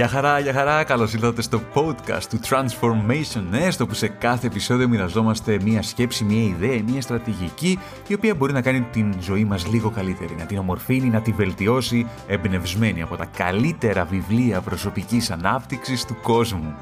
Γεια χαρά, γεια χαρά, καλώς ήρθατε στο podcast του Transformation Nest, όπου σε κάθε επεισόδιο μοιραζόμαστε μία σκέψη, μία ιδέα, μία στρατηγική, η οποία μπορεί να κάνει την ζωή μας λίγο καλύτερη, να την ομορφύνει, να τη βελτιώσει, εμπνευσμένη από τα καλύτερα βιβλία προσωπικής ανάπτυξης του κόσμου.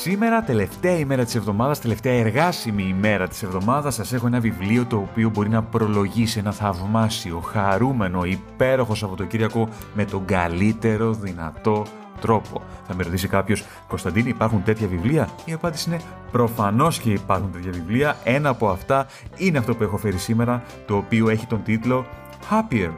Σήμερα, τελευταία ημέρα της εβδομάδας, τελευταία εργάσιμη ημέρα της εβδομάδας, σας έχω ένα βιβλίο το οποίο μπορεί να προλογίσει ένα θαυμάσιο, χαρούμενο, υπέροχο Σαββατοκύριακο με τον καλύτερο δυνατό τρόπο. Θα με ρωτήσει κάποιος, Κωνσταντίνη, υπάρχουν τέτοια βιβλία; Η απάντηση είναι προφανώς και υπάρχουν τέτοια βιβλία. Ένα από αυτά είναι αυτό που έχω φέρει σήμερα, το οποίο έχει τον τίτλο Happier.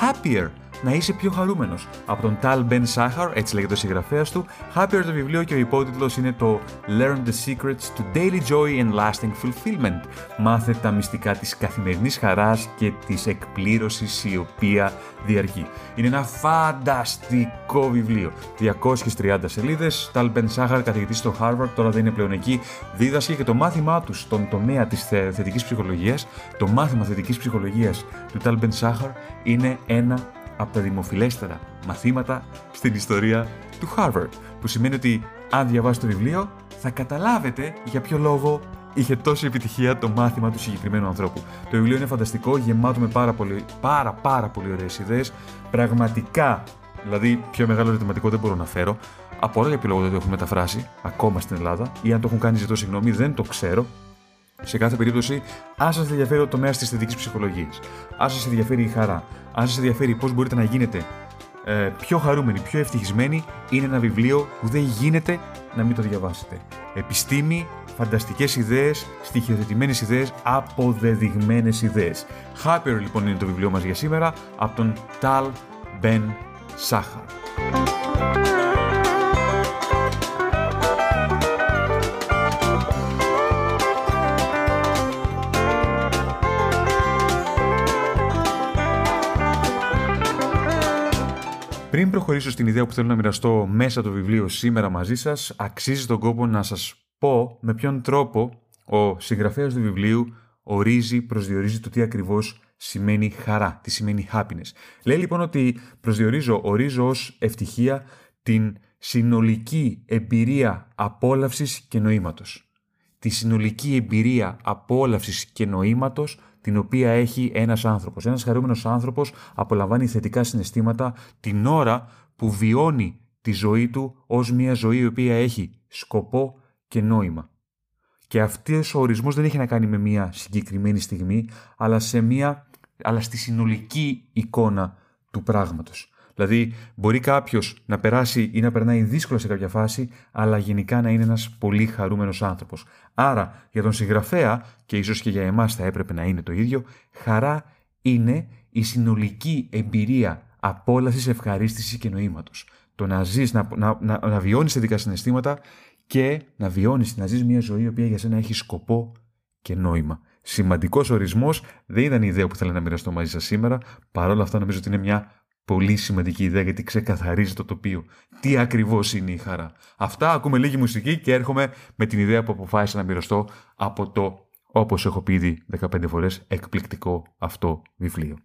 Happier να είσαι πιο χαρούμενος. Από τον Tal Ben Sahar, έτσι λέγεται ο συγγραφέας του, Happier το βιβλίο και ο υπότιτλος είναι το Learn the Secrets to Daily Joy and Lasting Fulfillment. Μάθε τα μυστικά της καθημερινής χαράς και της εκπλήρωσης η οποία διαρκεί. Είναι ένα φανταστικό βιβλίο. 230 σελίδες. Tal Ben Sahar, καθηγητής στο Harvard, τώρα δεν είναι πλέον εκεί, δίδασκε και το μάθημά του στον τομέα της θετικής ψυχολογίας. Το μάθημα θετικής ψυχολογίας του Tal Ben Sahar είναι ένα από τα δημοφιλέστερα μαθήματα στην ιστορία του Harvard. Που σημαίνει ότι αν διαβάσετε το βιβλίο θα καταλάβετε για ποιο λόγο είχε τόση επιτυχία το μάθημα του συγκεκριμένου ανθρώπου. Το βιβλίο είναι φανταστικό, γεμάτο με πάρα, πολύ, πάρα, πάρα πολύ ωραίες ιδέες. Πραγματικά, δηλαδή πιο μεγάλο ερωτηματικό δεν μπορώ να φέρω. Από όλα για ποιο λόγο δεν το έχουν μεταφράσει ακόμα στην Ελλάδα ή αν το έχουν κάνει ζητώ συγγνώμη, δεν το ξέρω. Σε κάθε περίπτωση, αν σας ενδιαφέρει ο τομέα της θετική ψυχολογίας, αν σας ενδιαφέρει η χαρά, αν σας ενδιαφέρει πώς μπορείτε να γίνετε ε, πιο χαρούμενοι, πιο ευτυχισμένοι, είναι ένα βιβλίο που δεν γίνεται να μην το διαβάσετε. Επιστήμη, φανταστικές ιδέες, στοιχειοθετημένες ιδέες, αποδεδειγμένες ιδέες. Happier λοιπόν είναι το βιβλίο μας για σήμερα από τον Tal Ben Sahar. Πριν προχωρήσω στην ιδέα που θέλω να μοιραστώ μέσα το βιβλίο σήμερα μαζί σας, αξίζει τον κόπο να σας πω με ποιον τρόπο ο συγγραφέας του βιβλίου ορίζει, προσδιορίζει το τι ακριβώς σημαίνει χαρά, τι σημαίνει happiness. Λέει λοιπόν ότι προσδιορίζω, ορίζω ως ευτυχία την συνολική εμπειρία απόλαυσης και νοήματος. Τη συνολική εμπειρία απόλαυσης και νοήματος την οποία έχει ένας άνθρωπος. Ένας χαρούμενος άνθρωπος απολαμβάνει θετικά συναισθήματα την ώρα που βιώνει τη ζωή του ως μια ζωή η οποία έχει σκοπό και νόημα. Και αυτός ο ορισμός δεν έχει να κάνει με μια συγκεκριμένη στιγμή, αλλά, σε μια, αλλά στη συνολική εικόνα του πράγματος. Δηλαδή, μπορεί κάποιος να περάσει ή να περνάει δύσκολα σε κάποια φάση, αλλά γενικά να είναι ένας πολύ χαρούμενος άνθρωπος. Άρα, για τον συγγραφέα, και ίσως και για εμάς θα έπρεπε να είναι το ίδιο, χαρά είναι η συνολική εμπειρία απόλαυσης, ευχαρίστησης και νοήματος. Το να ζεις, να, να, να, να βιώνεις θετικά συναισθήματα και να βιώνεις, να ζεις μια ζωή η οποία για σένα έχει σκοπό και νόημα. Σημαντικός ορισμός, δεν ήταν η ιδέα που θέλω να μοιραστώ μαζί σας σήμερα. Παρ' όλα αυτά, νομίζω ότι είναι μια Πολύ σημαντική ιδέα γιατί ξεκαθαρίζει το τοπίο. Τι ακριβώς είναι η χαρά. Αυτά ακούμε λίγη μουσική και έρχομαι με την ιδέα που αποφάσισα να μοιραστώ από το, όπως έχω πει ήδη 15 φορές, εκπληκτικό αυτό βιβλίο.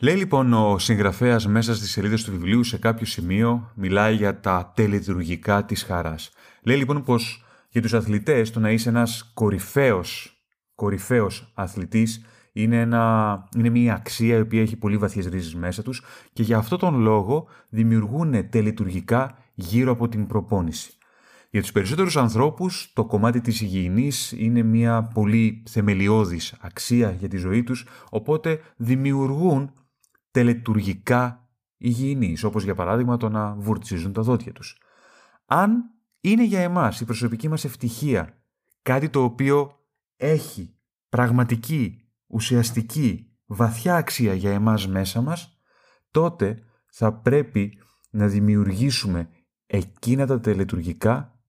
Λέει λοιπόν ο συγγραφέας μέσα στις σελίδες του βιβλίου σε κάποιο σημείο μιλάει για τα τελετουργικά της χαράς. Λέει λοιπόν πως για τους αθλητές το να είσαι ένας κορυφαίος, κορυφαίος αθλητής είναι, ένα, είναι μια αξία η οποία έχει πολύ βαθιές ρίζες μέσα τους και για αυτό τον λόγο δημιουργούν τελετουργικά γύρω από την προπόνηση. Για τους περισσότερους ανθρώπους το κομμάτι της υγιεινής είναι μια πολύ θεμελιώδης αξία για τη ζωή τους, οπότε δημιουργούν τελετουργικά υγιεινείς, όπως για παράδειγμα το να βουρτσίζουν τα δόντια τους. Αν είναι για εμάς η προσωπική μας ευτυχία κάτι το οποίο έχει πραγματική, ουσιαστική, βαθιά αξία για εμάς μέσα μας, τότε θα πρέπει να δημιουργήσουμε εκείνα τα τελετουργικά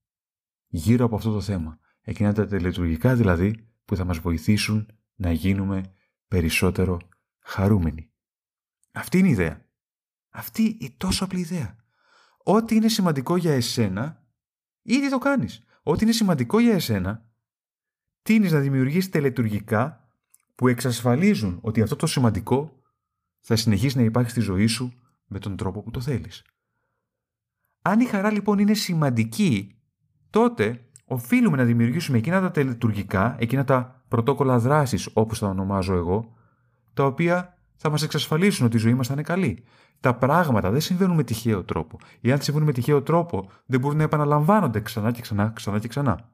γύρω από αυτό το θέμα. Εκείνα τα τελετουργικά δηλαδή που θα μας βοηθήσουν να γίνουμε περισσότερο χαρούμενοι. Αυτή είναι η ιδέα. Αυτή η τόσο απλή ιδέα. Ό,τι είναι σημαντικό για εσένα, ήδη το κάνεις. Ό,τι είναι σημαντικό για εσένα, τίνεις να δημιουργείς τελετουργικά που εξασφαλίζουν ότι αυτό το σημαντικό θα συνεχίσει να υπάρχει στη ζωή σου με τον τρόπο που το θέλεις. Αν η χαρά λοιπόν είναι σημαντική, τότε οφείλουμε να δημιουργήσουμε εκείνα τα τελετουργικά, εκείνα τα πρωτόκολλα δράσης όπως τα ονομάζω εγώ, τα οποία θα μας εξασφαλίσουν ότι η ζωή μας θα είναι καλή. Τα πράγματα δεν συμβαίνουν με τυχαίο τρόπο. Ή αν συμβαίνουν με τυχαίο τρόπο, δεν μπορούν να επαναλαμβάνονται ξανά και ξανά, ξανά και ξανά.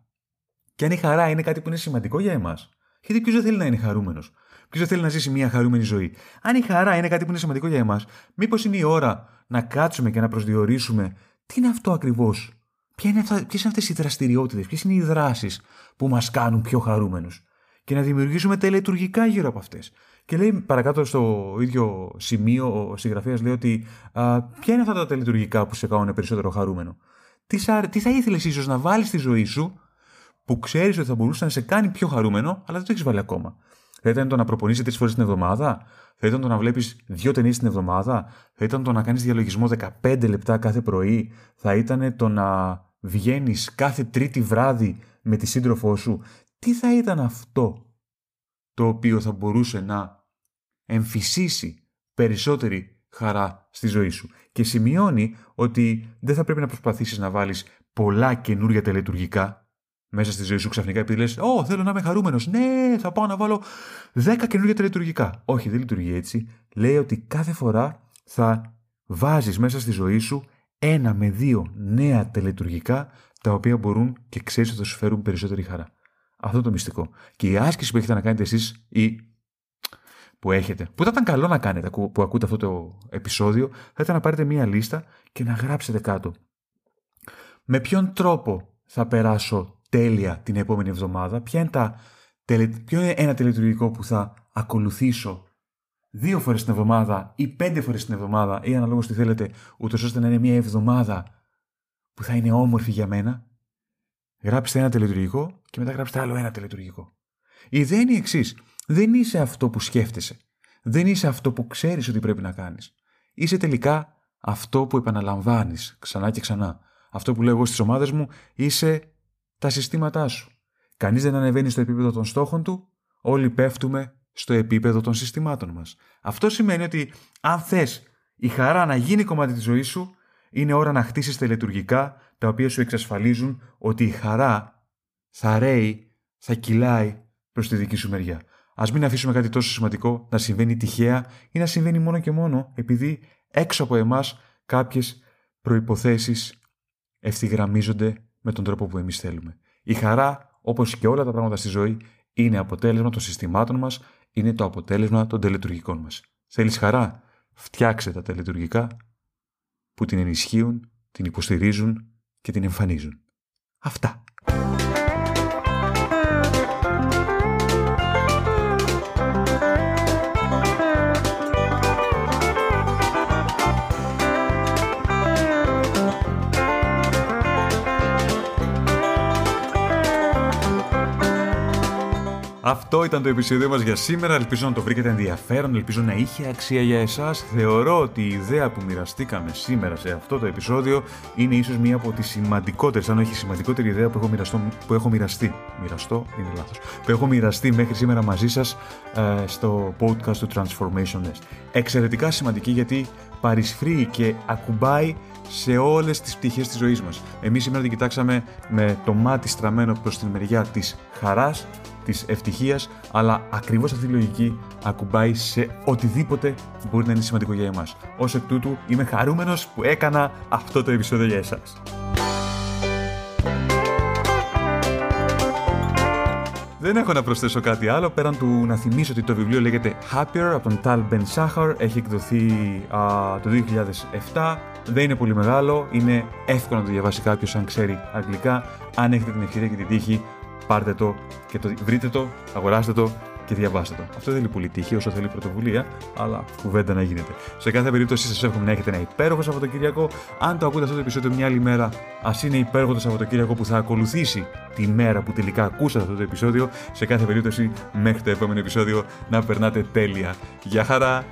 Και αν η χαρά είναι κάτι που είναι σημαντικό για εμάς, γιατί ποιος δεν θέλει να είναι χαρούμενος, ποιος δεν θέλει να ζήσει μια χαρούμενη ζωή; Αν η χαρά είναι κάτι που είναι σημαντικό για εμάς, μήπως είναι η ώρα να κάτσουμε και να προσδιορίσουμε τι είναι αυτό ακριβώς; Ποιε είναι, είναι αυτές οι δραστηριότητες, ποιες είναι οι δράσεις που μας κάνουν πιο χαρούμενους; Και να δημιουργήσουμε τελετουργικά γύρω από αυτές. Και λέει παρακάτω στο ίδιο σημείο, ο συγγραφέας λέει ότι α, ποια είναι αυτά τα τελετουργικά που σε κάνουν περισσότερο χαρούμενο; Τι, τι θα ήθελες ίσως να βάλεις στη ζωή σου που ξέρεις ότι θα μπορούσε να σε κάνει πιο χαρούμενο, αλλά δεν το έχεις βάλει ακόμα; Θα ήταν το να προπονείσαι τρεις φορές την εβδομάδα, θα ήταν το να βλέπεις δύο ταινίες την εβδομάδα, θα ήταν το να κάνεις διαλογισμό 15 λεπτά κάθε πρωί, θα ήταν το να βγαίνεις κάθε τρίτη βράδυ με τη σύντροφό σου; Τι θα ήταν αυτό το οποίο θα μπορούσε να εμφυσίσει περισσότερη χαρά στη ζωή σου. Και σημειώνει ότι δεν θα πρέπει να προσπαθήσεις να βάλεις πολλά καινούργια τελετουργικά μέσα στη ζωή σου ξαφνικά επειδή λες «Ω, θέλω να είμαι χαρούμενος, ναι, θα πάω να βάλω 10 καινούργια τελετουργικά». Όχι, δεν λειτουργεί έτσι. Λέει ότι κάθε φορά θα βάζεις μέσα στη ζωή σου ένα με δύο νέα τελετουργικά τα οποία μπορούν και ξέρεις ότι θα σου φέρουν περισσότερη χαρά. Αυτό το μυστικό. Και η άσκηση που έχετε να κάνετε εσείς ή που έχετε, που θα ήταν καλό να κάνετε που ακούτε αυτό το επεισόδιο, θα ήταν να πάρετε μία λίστα και να γράψετε κάτω. Με ποιον τρόπο θα περάσω τέλεια την επόμενη εβδομάδα, ποια είναι τα, ποιο είναι ένα τελετουργικό που θα ακολουθήσω δύο φορές την εβδομάδα ή πέντε φορές την εβδομάδα ή αναλόγως τι θέλετε, ούτως ώστε να είναι μια εβδομάδα που θα είναι όμορφη για μένα Γράψτε ένα τελετουργικό και μετά γράψτε άλλο ένα τελετουργικό. Η ιδέα είναι η εξής. Δεν είσαι αυτό που σκέφτεσαι. Δεν είσαι αυτό που ξέρεις ότι πρέπει να κάνεις. Είσαι τελικά αυτό που επαναλαμβάνεις ξανά και ξανά. Αυτό που λέω εγώ στις ομάδες μου είσαι τα συστήματά σου. Κανείς δεν ανεβαίνει στο επίπεδο των στόχων του, όλοι πέφτουμε στο επίπεδο των συστημάτων μας. Αυτό σημαίνει ότι αν θες η χαρά να γίνει κομμάτι της ζωής σου, είναι ώρα να χτίσεις τελετουργικά τα οποία σου εξασφαλίζουν ότι η χαρά θα ρέει, θα κυλάει προς τη δική σου μεριά. Ας μην αφήσουμε κάτι τόσο σημαντικό να συμβαίνει τυχαία ή να συμβαίνει μόνο και μόνο επειδή έξω από εμάς κάποιες προϋποθέσεις ευθυγραμμίζονται με τον τρόπο που εμείς θέλουμε. Η χαρά, όπως και όλα τα πράγματα στη ζωή, είναι αποτέλεσμα των συστημάτων μας, είναι το αποτέλεσμα των τελετουργικών μας. Θέλεις χαρά; Φτιάξε τα τελετουργικά που την ενισχύουν, την υποστηρίζουν και την εμφανίζουν. Αυτά. Αυτό ήταν το επεισόδιο μας για σήμερα. Ελπίζω να το βρήκατε ενδιαφέρον, ελπίζω να είχε αξία για εσάς. Θεωρώ ότι η ιδέα που μοιραστήκαμε σήμερα σε αυτό το επεισόδιο είναι ίσως μία από τις σημαντικότερες, αν όχι σημαντικότερη ιδέα που έχω, μοιραστώ, που έχω μοιραστεί. Μοιραστώ, είναι λάθος. Που έχω μοιραστεί μέχρι σήμερα μαζί σας ε, στο podcast του Transformation Nest. Εξαιρετικά σημαντική γιατί παρισφρεί και ακουμπάει σε όλες τις πτυχές της ζωής μας. Εμείς σήμερα την κοιτάξαμε με το μάτι στραμμένο προς την μεριά της χαράς, της ευτυχίας, αλλά ακριβώς αυτή η λογική ακουμπάει σε οτιδήποτε μπορεί να είναι σημαντικό για εμάς. Ως εκ τούτου είμαι χαρούμενος που έκανα αυτό το επεισόδιο για εσάς. Δεν έχω να προσθέσω κάτι άλλο πέραν του να θυμίσω ότι το βιβλίο λέγεται Happier από τον Tal Ben Shahar. Έχει εκδοθεί α, το 2007. Δεν είναι πολύ μεγάλο. Είναι εύκολο να το διαβάσει κάποιος αν ξέρει αγγλικά. Αν έχετε την ευκαιρία και την τύχη, πάρτε το και το, βρείτε το, αγοράστε το και διαβάστε το. Αυτό δεν θέλει πολύ τύχη όσο θέλει πρωτοβουλία, αλλά κουβέντα να γίνεται. Σε κάθε περίπτωση σας εύχομαι να έχετε ένα υπέροχο Σαββατοκύριακο. Αν το ακούτε αυτό το επεισόδιο μια άλλη μέρα, ας είναι υπέροχο το Σαββατοκύριακο που θα ακολουθήσει τη μέρα που τελικά ακούσατε αυτό το επεισόδιο. Σε κάθε περίπτωση, μέχρι το επόμενο επεισόδιο να περνάτε τέλεια. Γεια χαρά!